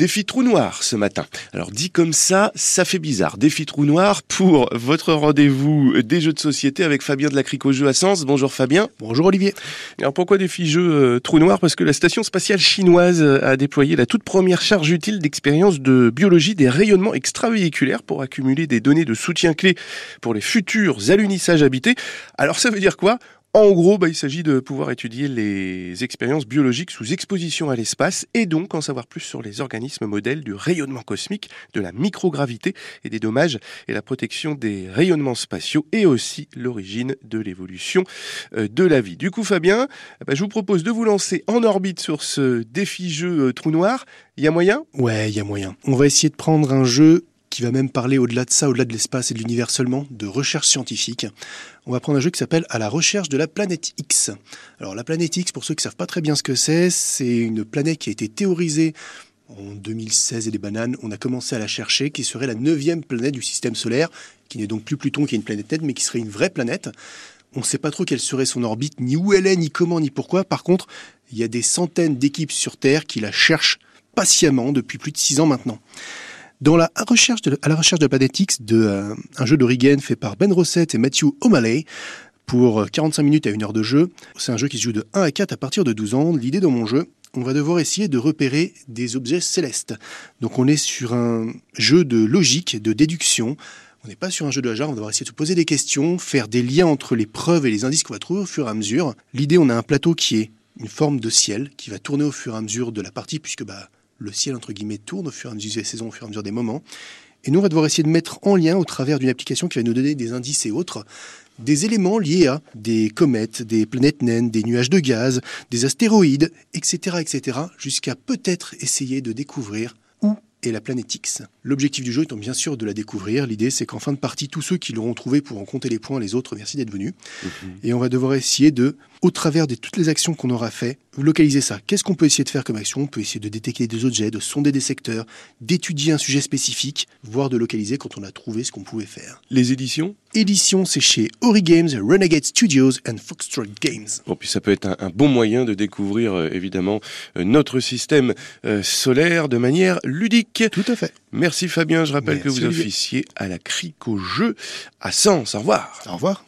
Défi trou noir ce matin. Alors dit comme ça, ça fait bizarre. Défi trou noir pour votre rendez-vous des jeux de société avec Fabien de la Crique au jeu à Sens. Bonjour Fabien. Bonjour Olivier. Alors pourquoi défi jeu euh, trou noir? Parce que la station spatiale chinoise a déployé la toute première charge utile d'expérience de biologie des rayonnements extravéhiculaires pour accumuler des données de soutien clé pour les futurs alunissages habités. Alors ça veut dire quoi? En gros, bah, il s'agit de pouvoir étudier les expériences biologiques sous exposition à l'espace et donc en savoir plus sur les organismes modèles du rayonnement cosmique, de la microgravité et des dommages et la protection des rayonnements spatiaux et aussi l'origine de l'évolution euh, de la vie. Du coup, Fabien, bah, je vous propose de vous lancer en orbite sur ce défi-jeu euh, trou noir. Il y a moyen? Ouais, il y a moyen. On va essayer de prendre un jeu qui va même parler au-delà de ça, au-delà de l'espace et de l'univers seulement, de recherche scientifique. On va prendre un jeu qui s'appelle À la recherche de la planète X. Alors la planète X, pour ceux qui ne savent pas très bien ce que c'est, c'est une planète qui a été théorisée en 2016 et des bananes. On a commencé à la chercher, qui serait la neuvième planète du système solaire, qui n'est donc plus Pluton qui est une planète nette, mais qui serait une vraie planète. On ne sait pas trop quelle serait son orbite, ni où elle est, ni comment, ni pourquoi. Par contre, il y a des centaines d'équipes sur Terre qui la cherchent patiemment depuis plus de six ans maintenant. Dans la recherche de, à la recherche de la planète X, de, euh, un jeu d'Origen fait par Ben Rossett et Matthew O'Malley, pour 45 minutes à une heure de jeu. C'est un jeu qui se joue de 1 à 4 à partir de 12 ans. L'idée de mon jeu, on va devoir essayer de repérer des objets célestes. Donc on est sur un jeu de logique, de déduction. On n'est pas sur un jeu de hasard, on va devoir essayer de se poser des questions, faire des liens entre les preuves et les indices qu'on va trouver au fur et à mesure. L'idée, on a un plateau qui est une forme de ciel, qui va tourner au fur et à mesure de la partie, puisque bah, le ciel, entre guillemets, tourne au fur et à mesure des saisons, au fur et à mesure des moments. Et nous, on va devoir essayer de mettre en lien, au travers d'une application qui va nous donner des indices et autres, des éléments liés à des comètes, des planètes naines, des nuages de gaz, des astéroïdes, etc., etc., jusqu'à peut-être essayer de découvrir où est la planète X. L'objectif du jeu étant bien sûr de la découvrir. L'idée, c'est qu'en fin de partie, tous ceux qui l'auront trouvé pourront compter les points, les autres, merci d'être venus. Et on va devoir essayer de, au travers de toutes les actions qu'on aura fait, localiser ça. Qu'est-ce qu'on peut essayer de faire comme action? On peut essayer de détecter des objets, de sonder des secteurs, d'étudier un sujet spécifique, voire de localiser quand on a trouvé ce qu'on pouvait faire. Les éditions? Édition, c'est chez Ori Games, Renegade Studios and Foxtrot Games. Bon, puis ça peut être un, un bon moyen de découvrir euh, évidemment euh, notre système euh, solaire de manière ludique. Tout à fait. Merci Fabien, je rappelle Merci, que vous officiez à la crique au jeu à Sens. Au revoir. Au revoir.